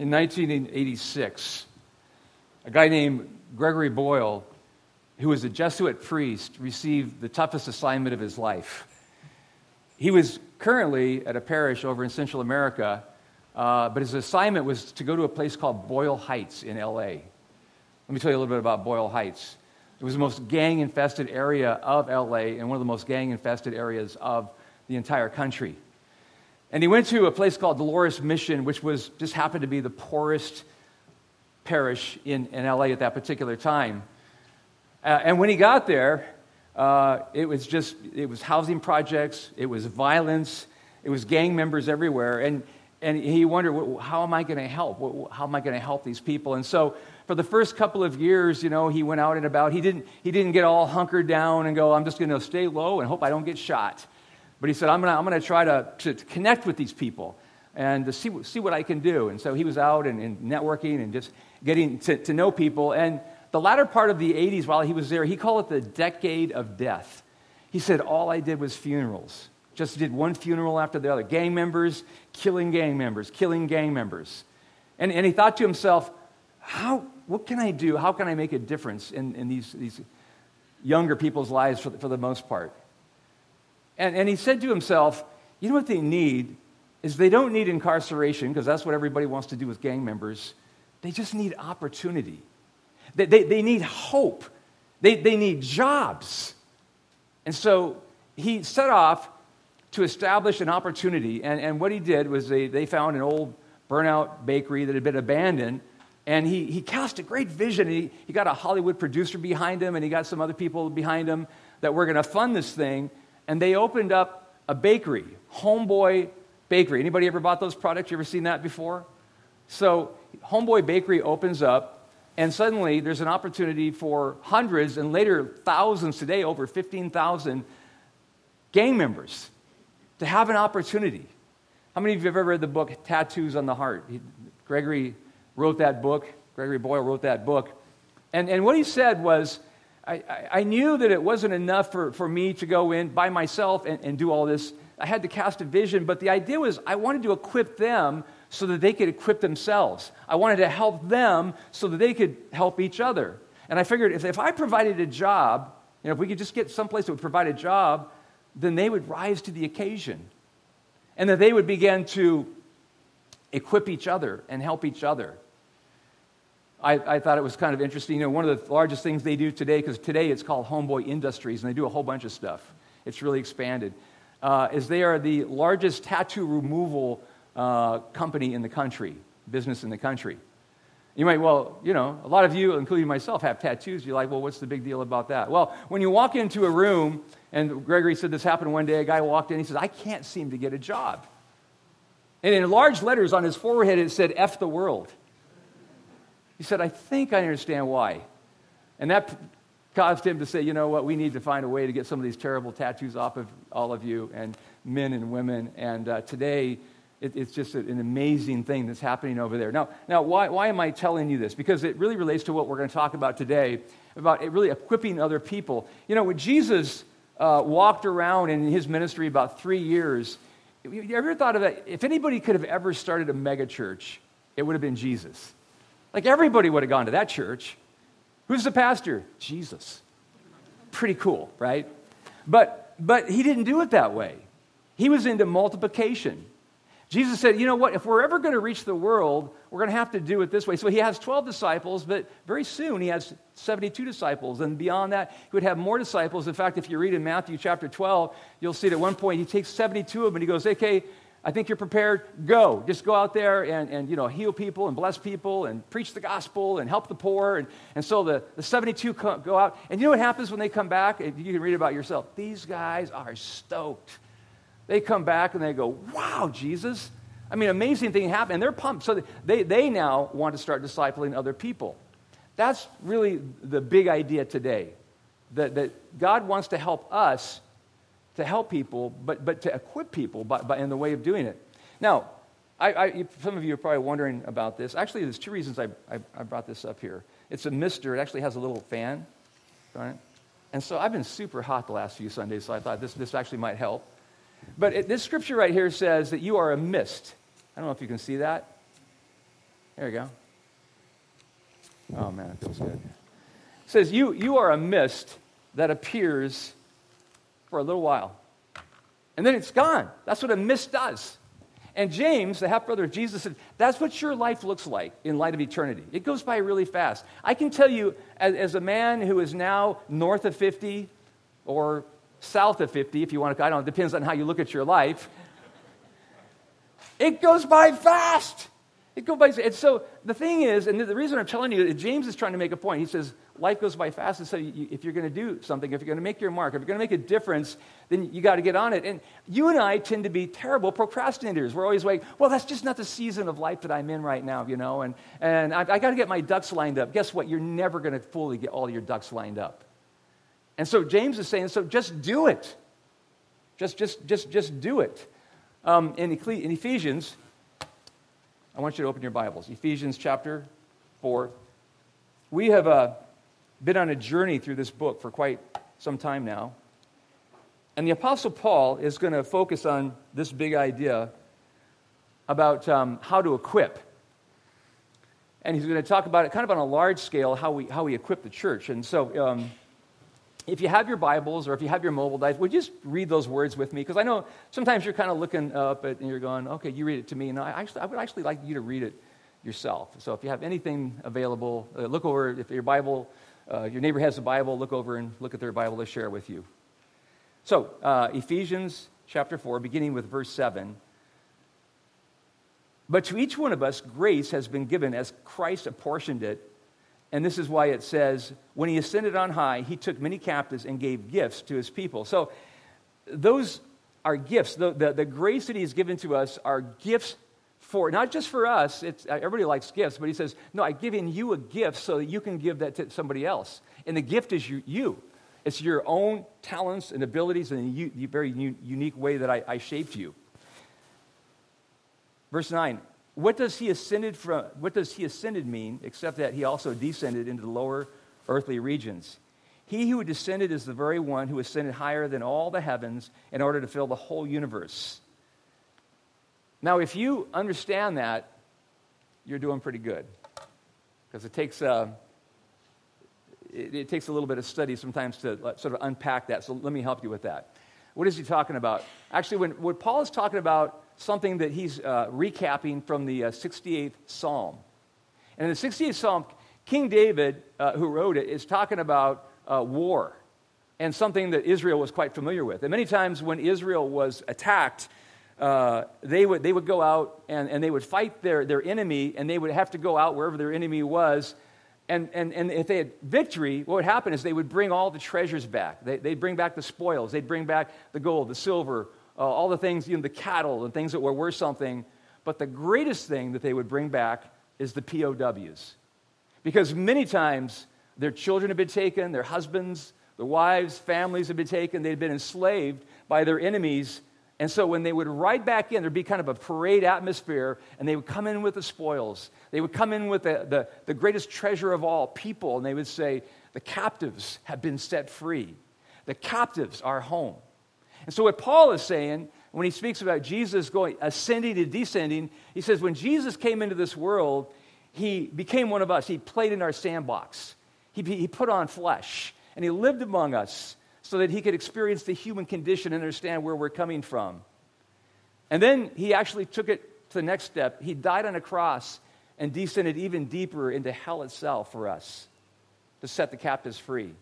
in 1986, a guy named Gregory Boyle, who was a Jesuit priest, received the toughest assignment of his life. He was currently at a parish over in Central America, uh, but his assignment was to go to a place called Boyle Heights in LA. Let me tell you a little bit about Boyle Heights. It was the most gang infested area of LA and one of the most gang infested areas of the entire country. And he went to a place called Dolores Mission, which was just happened to be the poorest parish in, in LA at that particular time. Uh, and when he got there, uh, it was just, it was housing projects, it was violence, it was gang members everywhere. And, and he wondered, how am I going to help? How am I going to help these people? And so for the first couple of years, you know, he went out and about. He didn't, he didn't get all hunkered down and go, I'm just going to stay low and hope I don't get shot. But he said, I'm going to I'm to try to, to connect with these people and to see, see what I can do. And so he was out and, and networking and just getting to, to know people. And the latter part of the 80s, while he was there, he called it the decade of death. He said, All I did was funerals. Just did one funeral after the other. Gang members, killing gang members, killing gang members. And, and he thought to himself, how, what can I do? How can I make a difference in, in these, these younger people's lives for, for the most part? And, and he said to himself, you know what they need is they don't need incarceration, because that's what everybody wants to do with gang members. They just need opportunity. They, they, they need hope. They, they need jobs. And so he set off to establish an opportunity. And, and what he did was they, they found an old burnout bakery that had been abandoned. And he, he cast a great vision. He, he got a Hollywood producer behind him, and he got some other people behind him that were going to fund this thing. And they opened up a bakery, Homeboy Bakery. Anybody ever bought those products? You ever seen that before? So Homeboy Bakery opens up, and suddenly there's an opportunity for hundreds and later thousands today, over 15,000 gang members, to have an opportunity. How many of you have ever read the book Tattoos on the Heart? He, Gregory wrote that book. Gregory Boyle wrote that book. And, and what he said was, I, I, knew that it wasn't enough for, for me to go in by myself and, and do all this. I had to cast a vision, but the idea was I wanted to equip them so that they could equip themselves. I wanted to help them so that they could help each other. And I figured if, if I provided a job, you know, if we could just get someplace that would provide a job, then they would rise to the occasion. And that they would begin to equip each other and help each other. I, I, thought it was kind of interesting. You know, one of the largest things they do today, because today it's called Homeboy Industries, and they do a whole bunch of stuff. It's really expanded. Uh, is they are the largest tattoo removal uh, company in the country, business in the country. You might, well, you know, a lot of you, including myself, have tattoos. You're like, well, what's the big deal about that? Well, when you walk into a room, and Gregory said this happened one day, a guy walked in, he says, I can't seem to get a job. And in large letters on his forehead, it said, F the world. He said, I think I understand why. And that caused him to say, you know what, we need to find a way to get some of these terrible tattoos off of all of you, and men and women. And uh, today, it, it's just an amazing thing that's happening over there. Now, now why, why am I telling you this? Because it really relates to what we're going to talk about today, about really equipping other people. You know, when Jesus uh, walked around in his ministry about three years, you ever thought of that? If anybody could have ever started a megachurch, it would have been Jesus. Like everybody would have gone to that church. Who's the pastor? Jesus. Pretty cool, right? But but he didn't do it that way. He was into multiplication. Jesus said, you know what, if we're ever going to reach the world, we're going to have to do it this way. So he has 12 disciples, but very soon he has 72 disciples. And beyond that, he would have more disciples. In fact, if you read in Matthew chapter 12, you'll see that at one point he takes 72 of them and he goes, okay, I think you're prepared. Go. Just go out there and, and you know, heal people and bless people and preach the gospel and help the poor. And, and so the, the 72 go out. And you know what happens when they come back? You can read about yourself. These guys are stoked. They come back and they go, wow, Jesus. I mean, amazing thing happened. And they're pumped. So they, they now want to start discipling other people. That's really the big idea today. That, that God wants to help us to help people, but, but to equip people by, by, in the way of doing it. Now, I, I, some of you are probably wondering about this. Actually, there's two reasons I, I, brought this up here. It's a mister. It actually has a little fan right? And so I've been super hot the last few Sundays, so I thought this, this actually might help. But it, this scripture right here says that you are a mist. I don't know if you can see that. There you go. Oh, man, it feels good. It says, you, you are a mist that appears for a little while, and then it's gone. That's what a mist does. And James, the half brother of Jesus, said, That's what your life looks like in light of eternity. It goes by really fast. I can tell you, as, as a man who is now north of 50 or south of 50, if you want to, I don't know, it depends on how you look at your life. It goes by fast. It goes by, and so the thing is, and the reason I'm telling you, James is trying to make a point. He says, life goes by fast. And so you, if you're going to do something, if you're going to make your mark, if you're going to make a difference, then you got to get on it. And you and I tend to be terrible procrastinators. We're always like, well, that's just not the season of life that I'm in right now, you know, and, and I, I got to get my ducks lined up. Guess what? You're never going to fully get all your ducks lined up. And so James is saying, so just do it. Just, just, just, just do it. Um, in, in Ephesians, I want you to open your Bibles. Ephesians chapter 4. We have uh, been on a journey through this book for quite some time now. And the Apostle Paul is going to focus on this big idea about um, how to equip. And he's going to talk about it kind of on a large scale, how we, how we equip the church. And so, um, if you have your Bibles or if you have your mobile device, would you just read those words with me? Because I know sometimes you're kind of looking up and you're going, okay, you read it to me. And I, actually, I would actually like you to read it yourself. So if you have anything available, uh, look over, if your Bible, uh, your neighbor has a Bible, look over and look at their Bible to share with you. So, uh, Ephesians chapter 4, beginning with verse 7. But to each one of us, grace has been given as Christ apportioned it. And this is why it says, when he ascended on high, he took many captives and gave gifts to his people. So, those are gifts. The, the, the grace that he's given to us are gifts for, not just for us, it's, uh, everybody likes gifts, but he says, No, I've given you a gift so that you can give that to somebody else. And the gift is you. you. It's your own talents and abilities in a very unique way that I, I shaped you. Verse 9 What does he ascended from? What does he ascended mean, except that he also descended into the lower earthly regions? He who descended is the very one who ascended higher than all the heavens in order to fill the whole universe. Now, if you understand that, you're doing pretty good. Because it takes. Uh, it, it, takes a little bit of study sometimes to sort of unpack that. So let me help you with that. What is he talking about? Actually, when, when Paul is talking about something that he's uh, recapping from the uh, 68th Psalm. And in the 68th Psalm, King David, uh, who wrote it, is talking about uh, war and something that Israel was quite familiar with. And many times when Israel was attacked, uh, they, would, they would go out and, and they would fight their, their enemy, and they would have to go out wherever their enemy was and, and, and if they had victory, what would happen is they would bring all the treasures back. They, would bring back the spoils. They'd bring back the gold, the silver, uh, all the things, you know, the cattle and things that were worth something. But the greatest thing that they would bring back is the POWs. Because many times their children had been taken, their husbands, their wives, families had been taken, they'd been enslaved by their enemies, and so when they would ride back in, there'd be kind of a parade atmosphere, and they would come in with the spoils. They would come in with the, the, the greatest treasure of all, people, and they would say, The captives have been set free. The captives are home. And so what Paul is saying, when he speaks about Jesus going ascending and descending, he says, when Jesus came into this world, he became one of us. He played in our sandbox. He, he put on flesh, and he lived among us so that he could experience the human condition and understand where we're coming from. And then he actually took it to the next step. He died on a cross and descended even deeper into hell itself for us to set the captives free.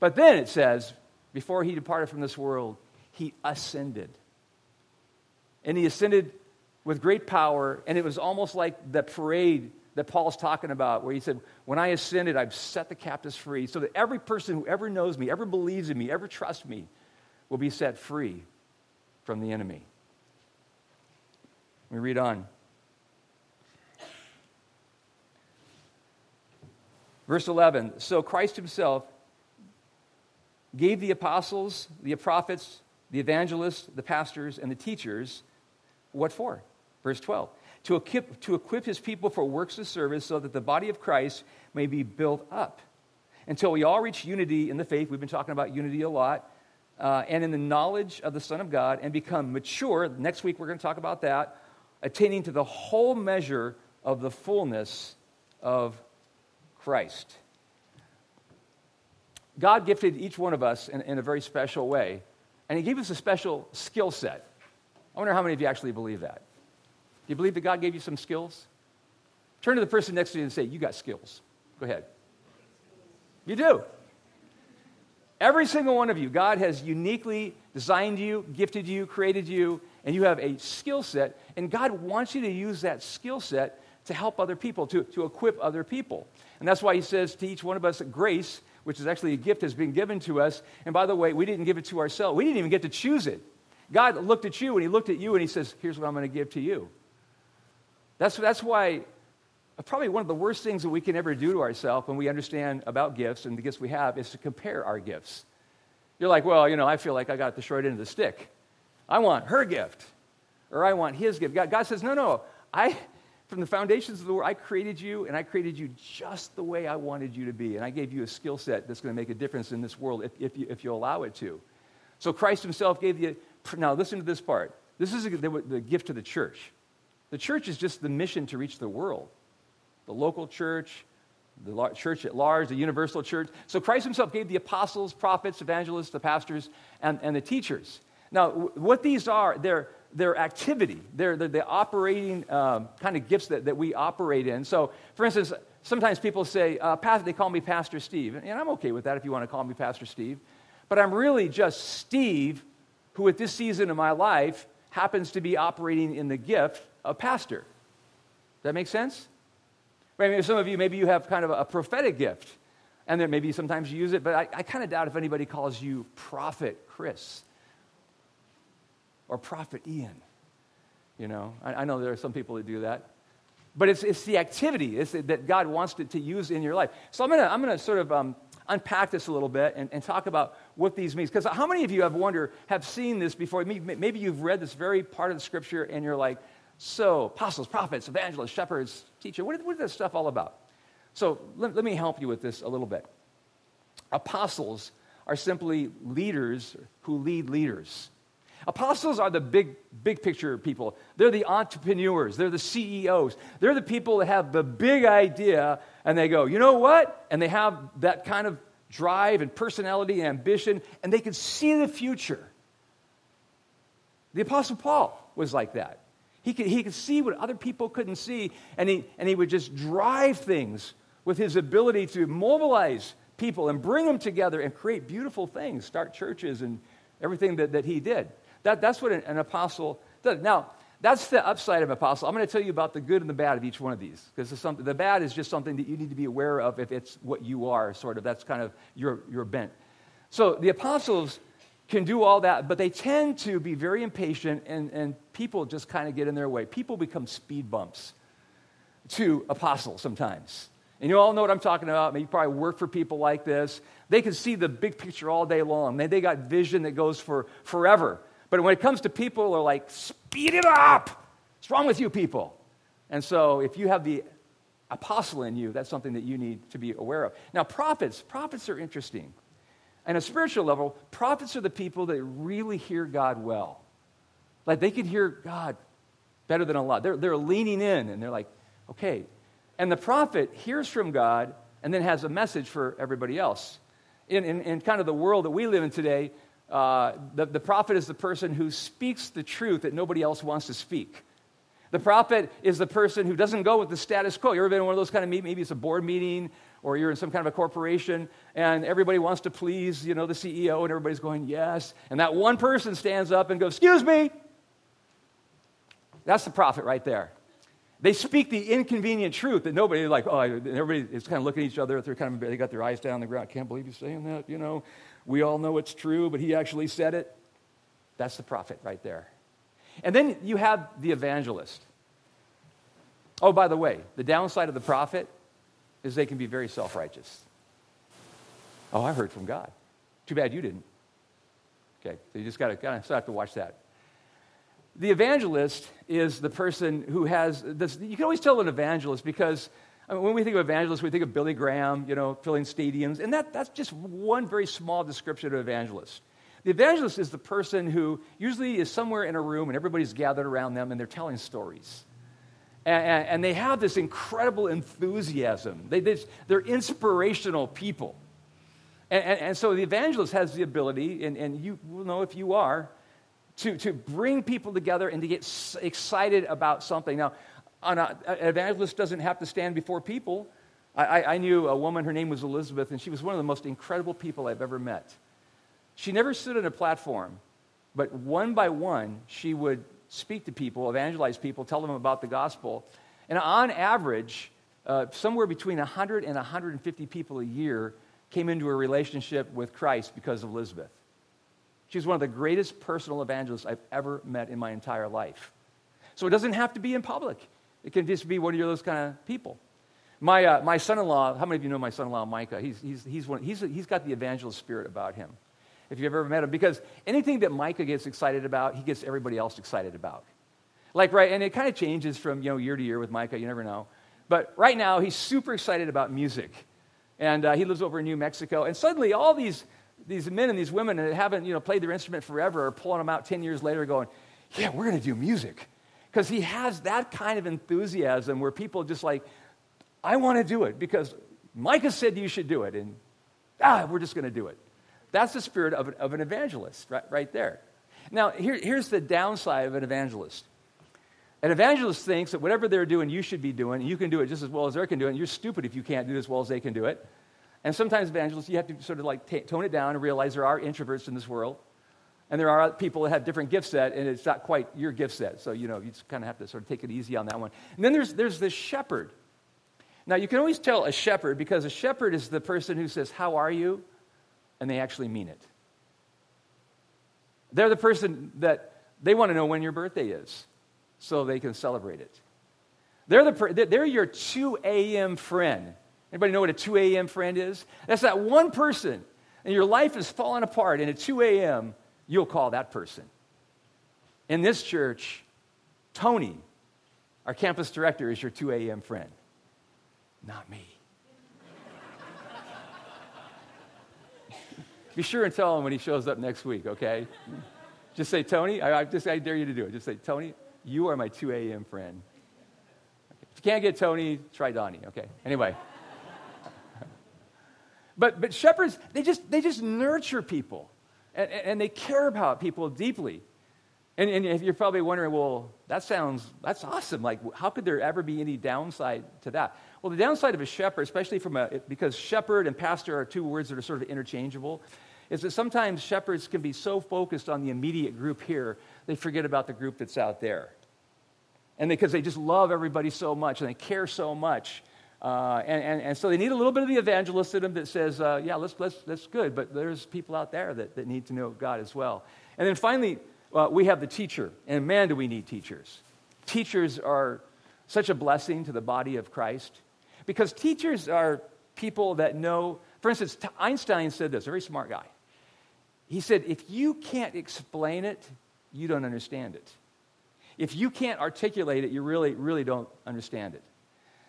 But then it says, before he departed from this world, he ascended. And he ascended with great power, and it was almost like the parade that Paul's talking about, where he said, When I ascended, I've set the captives free, so that every person who ever knows me, ever believes in me, ever trusts me, will be set free from the enemy. We read on. Verse 11 So Christ himself gave the apostles, the prophets, the evangelists, the pastors, and the teachers what for? Verse 12 to equip, to equip his people for works of service so that the body of Christ may be built up until we all reach unity in the faith. We've been talking about unity a lot. Uh, and in the knowledge of the Son of God and become mature. Next week, we're going to talk about that. Attaining to the whole measure of the fullness of Christ. God gifted each one of us in, in, a very special way, and He gave us a special skill set. I wonder how many of you actually believe that. Do you believe that God gave you some skills? Turn to the person next to you and say, You got skills. Go ahead. You do. Every single one of you, God has uniquely designed you, gifted you, created you, and you have a skill set, and God wants you to use that skill set to help other people, to, to equip other people. And that's why He says to each one of us grace, which is actually a gift, that's been given to us. And by the way, we didn't give it to ourselves, we didn't even get to choose it. God looked at you and He looked at you and He says, Here's what I'm going to give to you. That's, that's why uh, probably one of the worst things that we can ever do to ourselves when we understand about gifts and the gifts we have is to compare our gifts. You're like, well, you know, I feel like I got the short end of the stick. I want her gift, or I want his gift. God, God says, no, no. I, from the foundations of the world, I created you, and I created you just the way I wanted you to be. And I gave you a skill set that's going to make a difference in this world if, if, you, if you allow it to. So Christ himself gave you. Now, listen to this part. This is the, the gift to the church. The church is just the mission to reach the world the local church, the church at large, the universal church. So Christ himself gave the apostles, prophets, evangelists, the pastors, and, and the teachers. Now, what these are, they're, they're activity, they're, they're the operating um, kind of gifts that, that we operate in. So, for instance, sometimes people say, uh, they call me Pastor Steve. And I'm okay with that if you want to call me Pastor Steve. But I'm really just Steve, who at this season of my life happens to be operating in the gift of pastor. Does that make sense? Maybe some of you, maybe you have kind of a prophetic gift, and then maybe sometimes you use it, but I, I kind of doubt if anybody calls you Prophet Chris or Prophet Ian. You know, I, I know there are some people that do that. But it's, it's the activity it's that God wants to, to use in your life. So I'm going to I'm gonna sort of um, unpack this a little bit and, and talk about what these means. Because how many of you have wondered, have seen this before? Maybe you've read this very part of the scripture and you're like, so, apostles, prophets, evangelists, shepherds, teacher, what what is this stuff all about? So, let, let me help you with this a little bit. Apostles are simply leaders who lead leaders. Apostles are the big, big picture people. They're the entrepreneurs. They're the CEOs. They're the people that have the big idea and they go, you know what? And they have that kind of drive and personality and ambition and they can see the future. The Apostle Paul was like that. He could, he could see what other people couldn't see, and he, and he would just drive things with his ability to mobilize people and bring them together and create beautiful things, start churches and everything that, that he did. That, that's what an, an apostle does. Now, that's the upside of apostle. I'm going to tell you about the good and the bad of each one of these because the bad is just something that you need to be aware of if it's what you are, sort of. That's kind of your, your bent. So the apostles can do all that, but they tend to be very impatient and, and people just kind of get in their way. People become speed bumps to apostles sometimes. And you all know what I'm talking about. You probably work for people like this. They can see the big picture all day long. They, they got vision that goes for forever. But when it comes to people, they're like, speed it up. What's wrong with you people? And so if you have the apostle in you, that's something that you need to be aware of. Now, prophets, prophets are interesting. And a spiritual level, prophets are the people that really hear God well. Like they can hear God better than a lot. They're, they're leaning in and they're like, okay. And the prophet hears from God and then has a message for everybody else. In, in, in kind of the world that we live in today, uh, the, the prophet is the person who speaks the truth that nobody else wants to speak. The prophet is the person who doesn't go with the status quo. You ever been in one of those kind of meetings? Maybe it's a board meeting or you're in some kind of a corporation and everybody wants to please, you know, the CEO and everybody's going, yes. And that one person stands up and goes, excuse me. That's the prophet right there. They speak the inconvenient truth that nobody like, oh, everybody is kind of looking at each other. They're kind of, they got their eyes down on the ground. Can't believe he's saying that, you know. We all know it's true, but he actually said it. That's the prophet right there. And then you have the evangelist. Oh, by the way, the downside of the prophet is they can be very self righteous. Oh, I heard from God. Too bad you didn't. Okay, so you just got to kind of have to watch that. The evangelist is the person who has this. You can always tell an evangelist because I mean, when we think of evangelists, we think of Billy Graham, you know, filling stadiums, and that, that's just one very small description of evangelist. The evangelist is the person who usually is somewhere in a room and everybody's gathered around them and they're telling stories. And, and, they have this incredible enthusiasm. They, they're inspirational people. And, and, and, so the evangelist has the ability, and, and you will know if you are, to, to bring people together and to get excited about something. Now, an evangelist doesn't have to stand before people. I, I knew a woman, her name was Elizabeth, and she was one of the most incredible people I've ever met. She never stood on a platform, but one by one, she would speak to people, evangelize people, tell them about the gospel. And on average, uh, somewhere between 100 and 150 people a year came into a relationship with Christ because of Elizabeth. She's one of the greatest personal evangelists I've ever met in my entire life. So it doesn't have to be in public, it can just be one of those kind of people. My, uh, my son in law, how many of you know my son in law, Micah? He's, he's, he's, one, he's, he's got the evangelist spirit about him if you've ever met him, because anything that Micah gets excited about, he gets everybody else excited about. Like, right, and it kind of changes from, you know, year to year with Micah, you never know. But right now, he's super excited about music. And uh, he lives over in New Mexico. And suddenly, all these, these men and these women that haven't, you know, played their instrument forever are pulling them out 10 years later going, yeah, we're going to do music. Because he has that kind of enthusiasm where people just like, I want to do it because Micah said you should do it. And ah, we're just going to do it. That's the spirit of, of an evangelist right, right there. Now, here, here's the downside of an evangelist. An evangelist thinks that whatever they're doing, you should be doing, and you can do it just as well as they can do it, and you're stupid if you can't do it as well as they can do it. And sometimes evangelists, you have to sort of like t- tone it down and realize there are introverts in this world, and there are people that have different gift set, and it's not quite your gift set. So, you know, you just kind of have to sort of take it easy on that one. And then there's, there's this shepherd. Now, you can always tell a shepherd because a shepherd is the person who says, How are you? and they actually mean it. They're the person that they want to know when your birthday is so they can celebrate it. They're, the, they're your 2 a.m. friend. Anybody know what a 2 a.m. friend is? That's that one person, and your life is falling apart, and at 2 a.m., you'll call that person. In this church, Tony, our campus director, is your 2 a.m. friend, not me. Be sure and tell him when he shows up next week, okay? Just say, Tony, I, I just I dare you to do it. Just say, Tony, you are my 2 a.m. friend. Okay. If you can't get Tony, try Donnie, okay? Anyway. but, but shepherds, they just, they just nurture people, and, and they care about people deeply. And, and if you're probably wondering, well, that sounds, that's awesome. Like, how could there ever be any downside to that? Well, the downside of a shepherd, especially from a, because shepherd and pastor are two words that are sort of interchangeable, is that sometimes shepherds can be so focused on the immediate group here, they forget about the group that's out there. And because they just love everybody so much and they care so much. Uh, and, and, and so they need a little bit of the evangelist in them that says, uh, yeah, let's, let's, that's good, but there's people out there that, that need to know God as well. And then finally, uh, we have the teacher. And man, do we need teachers. Teachers are such a blessing to the body of Christ. Because teachers are people that know, for instance, Einstein said this, a very smart guy. He said, if you can't explain it, you don't understand it. If you can't articulate it, you really, really don't understand it.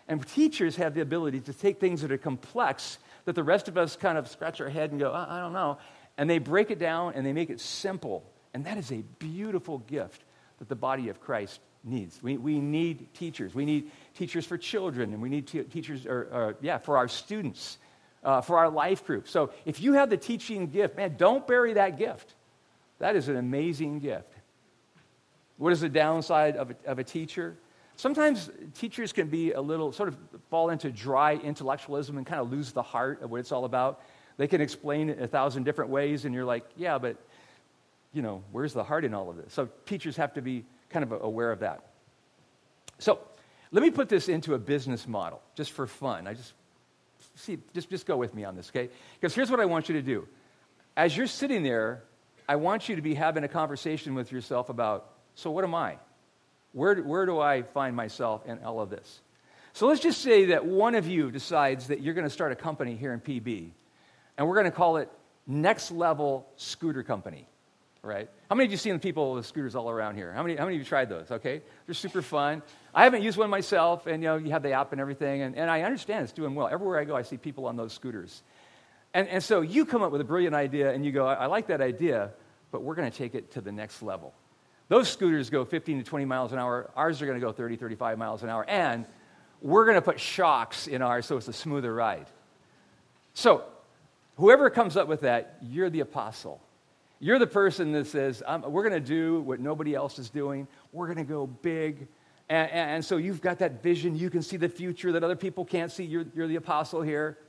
And teachers have the ability to take things that are complex that the rest of us kind of scratch our head and go, I, I don't know. And they break it down and they make it simple. And that is a beautiful gift that the body of Christ needs. We, we need teachers. We need teachers for children, and we need teachers, or, or, yeah, for our students, uh, for our life group. So if you have the teaching gift, man, don't bury that gift. That is an amazing gift. What is the downside of a, of a teacher? Sometimes teachers can be a little, sort of fall into dry intellectualism and kind of lose the heart of what it's all about. They can explain it a thousand different ways, and you're like, yeah, but, you know, where's the heart in all of this? So teachers have to be kind of aware of that. So let me put this into a business model just for fun. I just see, just, just go with me on this, okay? Because here's what I want you to do. As you're sitting there, I want you to be having a conversation with yourself about, so what am I? Where, where do I find myself in all of this? So let's just say that one of you decides that you're going to start a company here in PB, and we're going to call it Next Level Scooter Company right? How many of you seen the people with scooters all around here? How many, how many of you tried those? Okay, they're super fun. I haven't used one myself, and you know, you have the app and everything, and, and I understand it's doing well. Everywhere I go, I see people on those scooters. And, and so you come up with a brilliant idea, and you go, I, I like that idea, but we're going to take it to the next level. Those scooters go 15 to 20 miles an hour. Ours are going to go 30, 35 miles an hour. And we're going to put shocks in ours so it's a smoother ride. So, whoever comes up with that, you're the apostle. You're the person that says, We're going to do what nobody else is doing. We're going to go big. And, and, and, so you've got that vision. You can see the future that other people can't see. You're, you're the apostle here.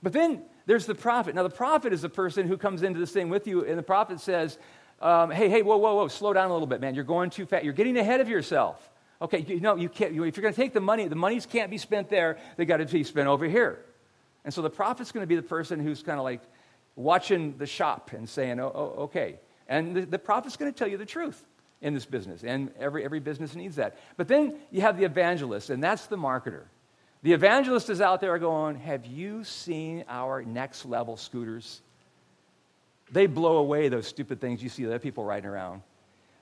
But then there's the prophet. Now, the prophet is the person who comes into this thing with you, and the prophet says, um, Hey, hey, whoa, whoa, whoa, slow down a little bit, man. You're going too fast. You're getting ahead of yourself. Okay, you know, you can't, you, if you're going to take the money, the monies can't be spent there. They got to be spent over here. And so the prophet's going to be the person who's kind of like watching the shop and saying, oh, oh okay. And the, the prophet's going to tell you the truth in this business. And every, every business needs that. But then you have the evangelist, and that's the marketer. The evangelist is out there going, Have you seen our next level scooters? They blow away those stupid things you see other people riding around.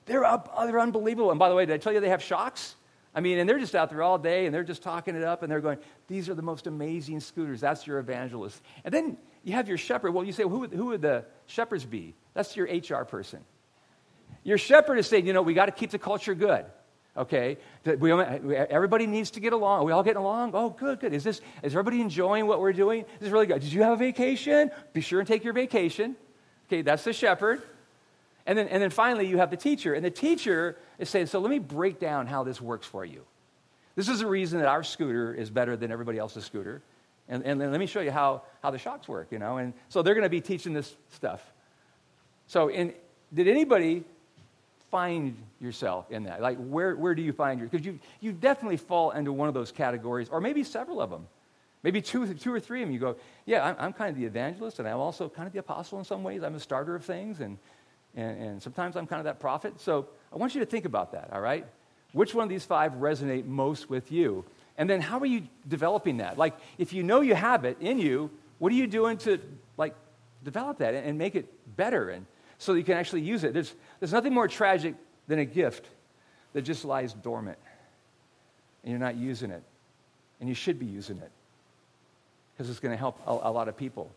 They're, up, uh, they're unbelievable. And by the way, did I tell you they have shocks? I mean, and they're just out there all day and they're just talking it up and they're going, These are the most amazing scooters. That's your evangelist. And then you have your shepherd. Well, you say, Who would, who would the shepherds be? That's your HR person. Your shepherd is saying, You know, we got to keep the culture good. Okay? We, everybody needs to get along. Are we all getting along? Oh, good, good. Is, this, is everybody enjoying what we're doing? This is really good. Did you have a vacation? Be sure and take your vacation. Okay, that's the shepherd. And then, and then finally, you have the teacher. And the teacher is saying, So let me break down how this works for you. This is the reason that our scooter is better than everybody else's scooter. And, and let me show you how, how the shocks work, you know. And so they're going to be teaching this stuff. So, in, did anybody find yourself in that? Like, where, where do you find your? Because you, you definitely fall into one of those categories, or maybe several of them. Maybe two, two or three of them. You go, yeah, I'm, I'm kind of the evangelist, and I'm also kind of the apostle in some ways. I'm a starter of things, and, and, and sometimes I'm kind of that prophet. So I want you to think about that, all right? Which one of these five resonate most with you? And then how are you developing that? Like, if you know you have it in you, what are you doing to, like, develop that and make it better and so you can actually use it? There's, there's nothing more tragic than a gift that just lies dormant and you're not using it. And you should be using it because it's going to help a, a lot of people.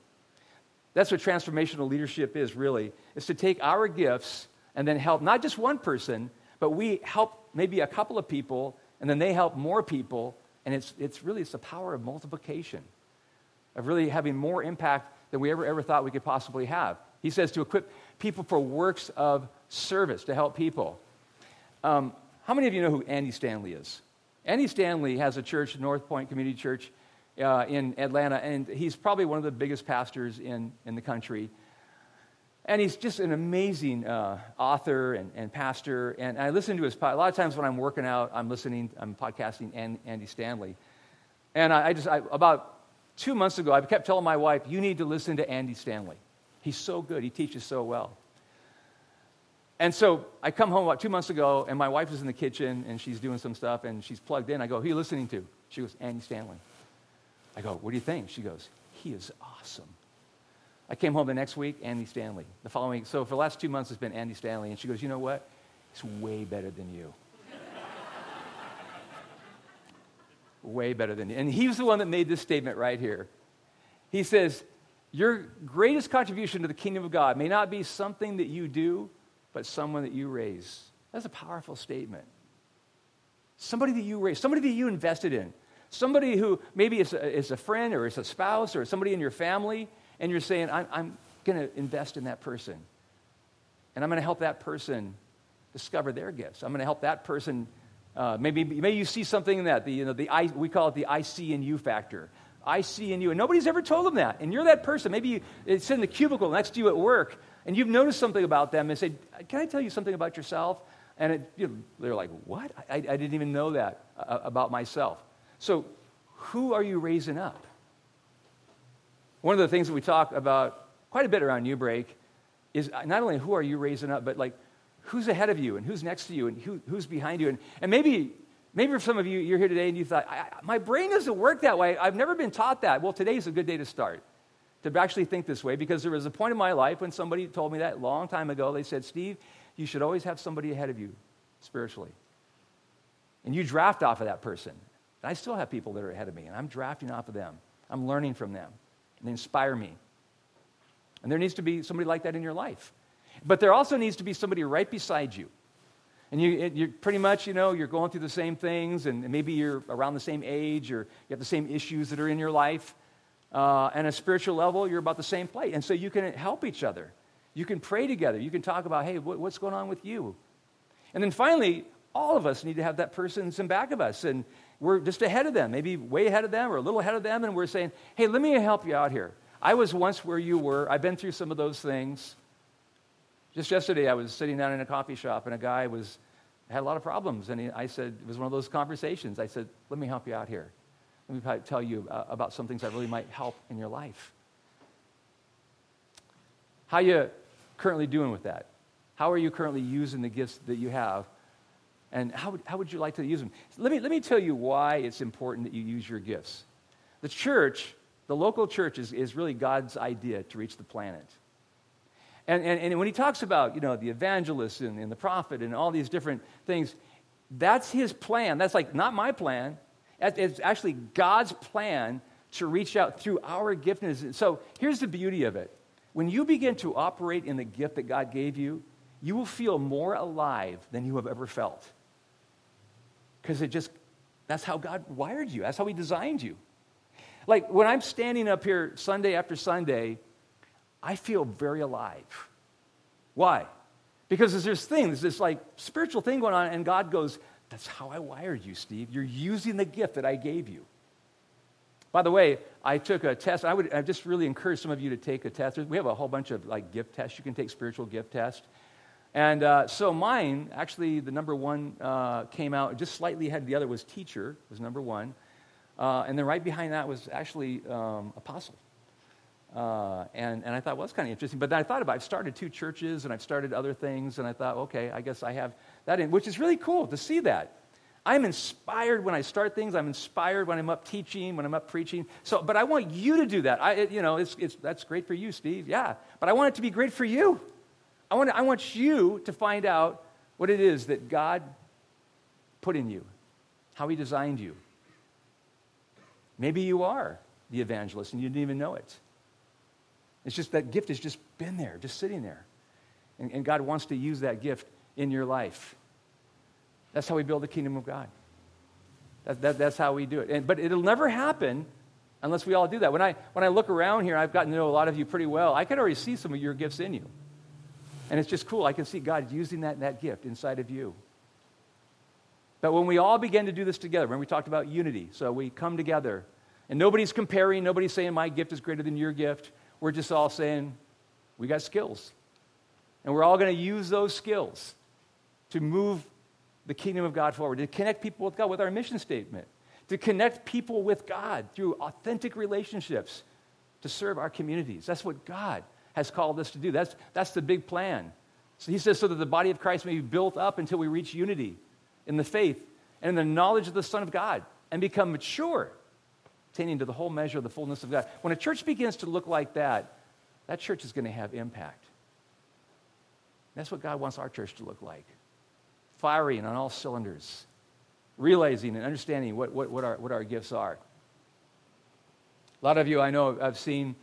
That's what transformational leadership is, really, is to take our gifts and then help not just one person, but we help maybe a couple of people, and then they help more people, and it's, it's really it's the power of multiplication, of really having more impact than we ever, ever thought we could possibly have. He says to equip people for works of service, to help people. Um, how many of you know who Andy Stanley is? Andy Stanley has a church, North Point Community Church, uh, in Atlanta, and he's probably one of the biggest pastors in, in the country. And he's just an amazing uh, author and, and, pastor. And I listen to his. A lot of times when I'm working out, I'm listening, I'm podcasting and Andy Stanley. And I, I just, I, about two months ago, I kept telling my wife, you need to listen to Andy Stanley. He's so good. He teaches so well. And so I come home about two months ago, and my wife is in the kitchen, and she's doing some stuff, and she's plugged in. I go, who are you listening to? She goes, Andy Stanley. I go, what do you think? She goes, he is awesome. I came home the next week, Andy Stanley. The following so for the last two months, it's been Andy Stanley. And she goes, you know what? He's way better than you. way better than you. And he was the one that made this statement right here. He says, Your greatest contribution to the kingdom of God may not be something that you do, but someone that you raise. That's a powerful statement. Somebody that you raise, somebody that you invested in. Somebody who maybe is a, is a friend or is a spouse or somebody in your family, and you're saying, I'm, I'm going to invest in that person. And I'm going to help that person discover their gifts. I'm going to help that person. Uh, maybe, maybe you see something in that. The, you know, the I, we call it the I see in you factor. I see in you. And nobody's ever told them that. And you're that person. Maybe you, it's in the cubicle next to you at work, and you've noticed something about them and say, Can I tell you something about yourself? And it, you know, they're like, What? I, I, didn't even know that uh, about myself. So, who are you raising up? One of the things that we talk about quite a bit around New Break is uh, not only who are you raising up, but like who's ahead of you and who's next to you and who, who's behind you. And, and maybe, maybe for some of you, you're here today and you thought, my brain doesn't work that way. I've never been taught that. Well, today's a good day to start to actually think this way because there was a point in my life when somebody told me that a long time ago. They said, Steve, you should always have somebody ahead of you spiritually. And you draft off of that person. I still have people that are ahead of me, and I'm drafting off of them. I'm learning from them, and they inspire me. And there needs to be somebody like that in your life. But there also needs to be somebody right beside you. And you, you're pretty much, you know, you're going through the same things, and maybe you're around the same age, or you have the same issues that are in your life. Uh, and a spiritual level, you're about the same place. And so you can help each other. You can pray together. You can talk about, hey, what, what's going on with you? And then finally, all of us need to have that person in back of us. And we're just ahead of them, maybe way ahead of them or a little ahead of them. And we're saying, hey, let me help you out here. I was once where you were. I've been through some of those things. Just yesterday, I was sitting down in a coffee shop, and a guy was had a lot of problems. And he, I said, it was one of those conversations. I said, let me help you out here. Let me tell you uh, about some things that really might help in your life. How you currently doing with that? How are you currently using the gifts that you have? And how would, how would you like to use them? Let me, let me tell you why it's important that you use your gifts. The church, the local church, is, is really God's idea to reach the planet. And, and, and when he talks about, you know, the evangelist and, and the prophet and all these different things, that's his plan. That's like not my plan. It's actually God's plan to reach out through our giftedness. So here's the beauty of it. When you begin to operate in the gift that God gave you, you will feel more alive than you have ever felt. Because it just, that's how God wired you, that's how He designed you. Like when I'm standing up here Sunday after Sunday, I feel very alive. Why? Because there's this thing, there's this like spiritual thing going on, and God goes, That's how I wired you, Steve. You're using the gift that I gave you. By the way, I took a test. I would I just really encourage some of you to take a test. We have a whole bunch of like gift tests. You can take spiritual gift test. And uh, so mine, actually, the number one uh, came out just slightly ahead the other was teacher, was number one. Uh, and then right behind that was actually um, apostle. Uh, and, and I thought, well, that's kind of interesting. But then I thought about it. I've started two churches and I've started other things. And I thought, okay, I guess I have that in, which is really cool to see that. I'm inspired when I start things. I'm inspired when I'm up teaching, when I'm up preaching. So, but I want you to do that. I, it, you know, it's, it's, that's great for you, Steve. Yeah. But I want it to be great for you. I want, I want you to find out what it is that God put in you, how He designed you. Maybe you are the evangelist and you didn't even know it. It's just that gift has just been there, just sitting there. And, and God wants to use that gift in your life. That's how we build the kingdom of God. That, that, that's how we do it. And, but it'll never happen unless we all do that. When I, when I look around here, I've gotten to know a lot of you pretty well. I can already see some of your gifts in you. And it's just cool. I can see God using that, that gift inside of you. But when we all begin to do this together, when we talked about unity, so we come together, and nobody's comparing, nobody's saying my gift is greater than your gift. We're just all saying we got skills. And we're all going to use those skills to move the kingdom of God forward, to connect people with God with our mission statement, to connect people with God through authentic relationships, to serve our communities. That's what God has called us to do. That's, that's the big plan. So he says, so that the body of Christ may be built up until we reach unity in the faith and in the knowledge of the Son of God and become mature, attaining to the whole measure of the fullness of God. When a church begins to look like that, that church is going to have impact. That's what God wants our church to look like firing on all cylinders, realizing and understanding what, what, what, our, what our gifts are. A lot of you I know I've seen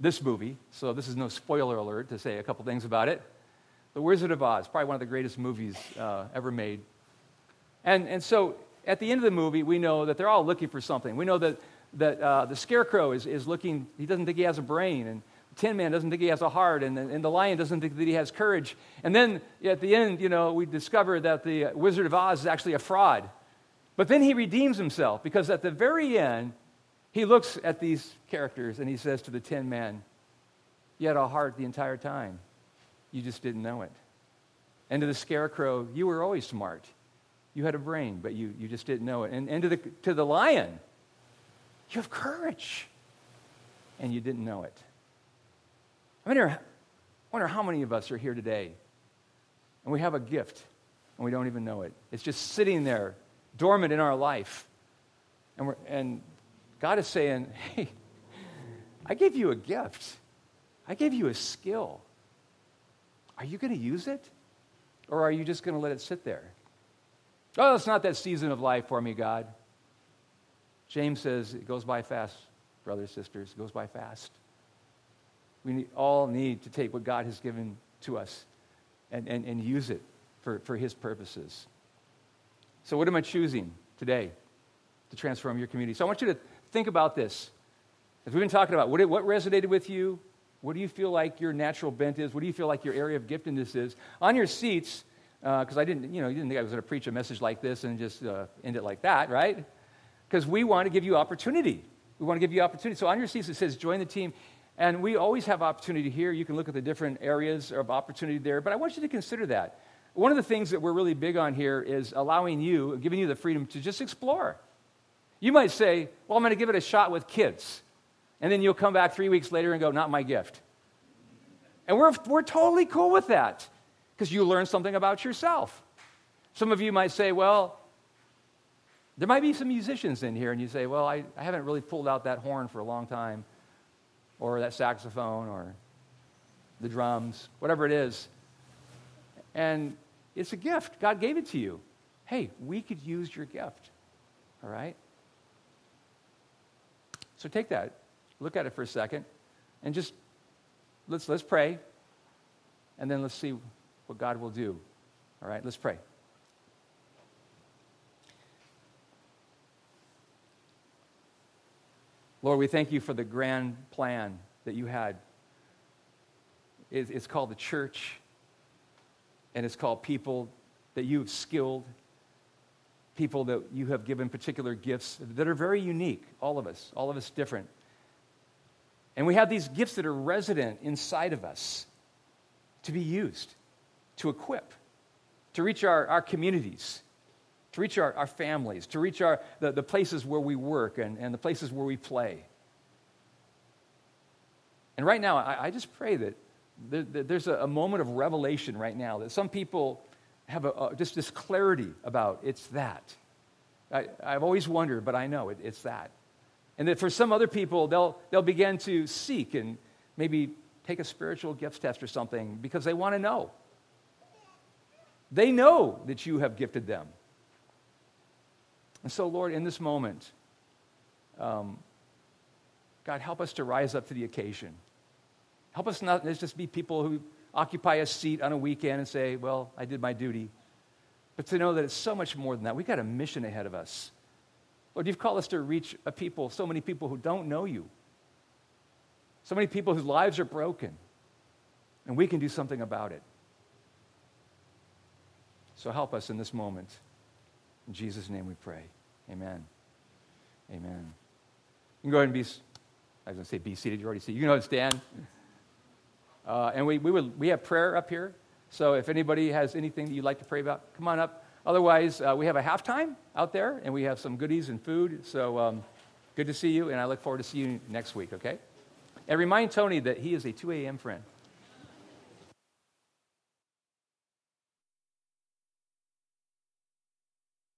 this movie, so this is no spoiler alert to say a couple things about it. The Wizard of Oz, probably one of the greatest movies uh, ever made. And, and so at the end of the movie, we know that they're all looking for something. We know that, that uh, the Scarecrow is, is looking, he doesn't think he has a brain, and Tin Man doesn't think he has a heart, and and the lion doesn't think that he has courage. And then at the end, you know, we discover that the Wizard of Oz is actually a fraud. But then he redeems himself because at the very end, he looks at these characters and he says to the Tin Man, You had a heart the entire time. You just didn't know it. And to the Scarecrow, You were always smart. You had a brain, but you, you just didn't know it. And, and to, the, to the lion, You have courage. And you didn't know it. I wonder, wonder how many of us are here today and we have a gift and we don't even know it. It's just sitting there, dormant in our life. And, we're, and God is saying, hey, I gave you a gift, I gave you a skill. Are you going to use it? Or are you just going to let it sit there? Oh, it's not that season of life for me, God. James says it goes by fast, brothers, sisters. It goes by fast. We all need to take what God has given to us and, and, and use it for, for His purposes. So, what am I choosing today to transform your community? So, I want you to think about this. As we've been talking about, what, what resonated with you? What do you feel like your natural bent is? What do you feel like your area of giftedness is? On your seats, because uh, I didn't, you know, you didn't think I was going to preach a message like this and just uh, end it like that, right? Because we want to give you opportunity. We want to give you opportunity. So on your seats it says join the team. And we always have opportunity here. You can look at the different areas of opportunity there. But I want you to consider that. One of the things that we're really big on here is allowing you, giving you the freedom to just explore. You might say, Well, I'm going to give it a shot with kids. And then you'll come back three weeks later and go, Not my gift. And we're, we're totally cool with that because you learn something about yourself. Some of you might say, Well, there might be some musicians in here, and you say, Well, I, I haven't really pulled out that horn for a long time, or that saxophone, or the drums, whatever it is. And it's a gift. God gave it to you. Hey, we could use your gift. All right? So take that, look at it for a second, and just let's, let's pray, and then let's see what God will do. All right, let's pray. Lord, we thank you for the grand plan that you had. It's called the church, and it's called people that you've skilled, people that you have given particular gifts that are very unique, all of us, all of us different. And we have these gifts that are resident inside of us to be used, to equip, to reach our, our communities, to reach our, our families, to reach our, the, the places where we work and, and the places where we play. And right now, I, I just pray that there, there's a, a, moment of revelation right now that some people have a, just this clarity about it's that. I, have always wondered, but I know it, it's that. And that for some other people, they'll, they'll begin to seek and maybe take a spiritual gifts test or something because they want to know. They know that you have gifted them. And so, Lord, in this moment, um, God, help us to rise up to the occasion. Help us not just be people who occupy a seat on a weekend and say, well, I did my duty. But to know that it's so much more than that. We've got a mission ahead of us. Lord, you've called us to reach a people, so many people who don't know you, so many people whose lives are broken, and we can do something about it. So help us in this moment. In Jesus' name we pray. Amen. Amen. You can go ahead and be, I was going to say be seated. You already see. You can go ahead and stand. Uh, and we, we, would, we have prayer up here. So if anybody has anything that you'd like to pray about, come on up. Otherwise, uh, we have a halftime out there, and we have some goodies and food. So um, good to see you, and I look forward to seeing you next week, okay? And remind Tony that he is a 2 a.m. friend.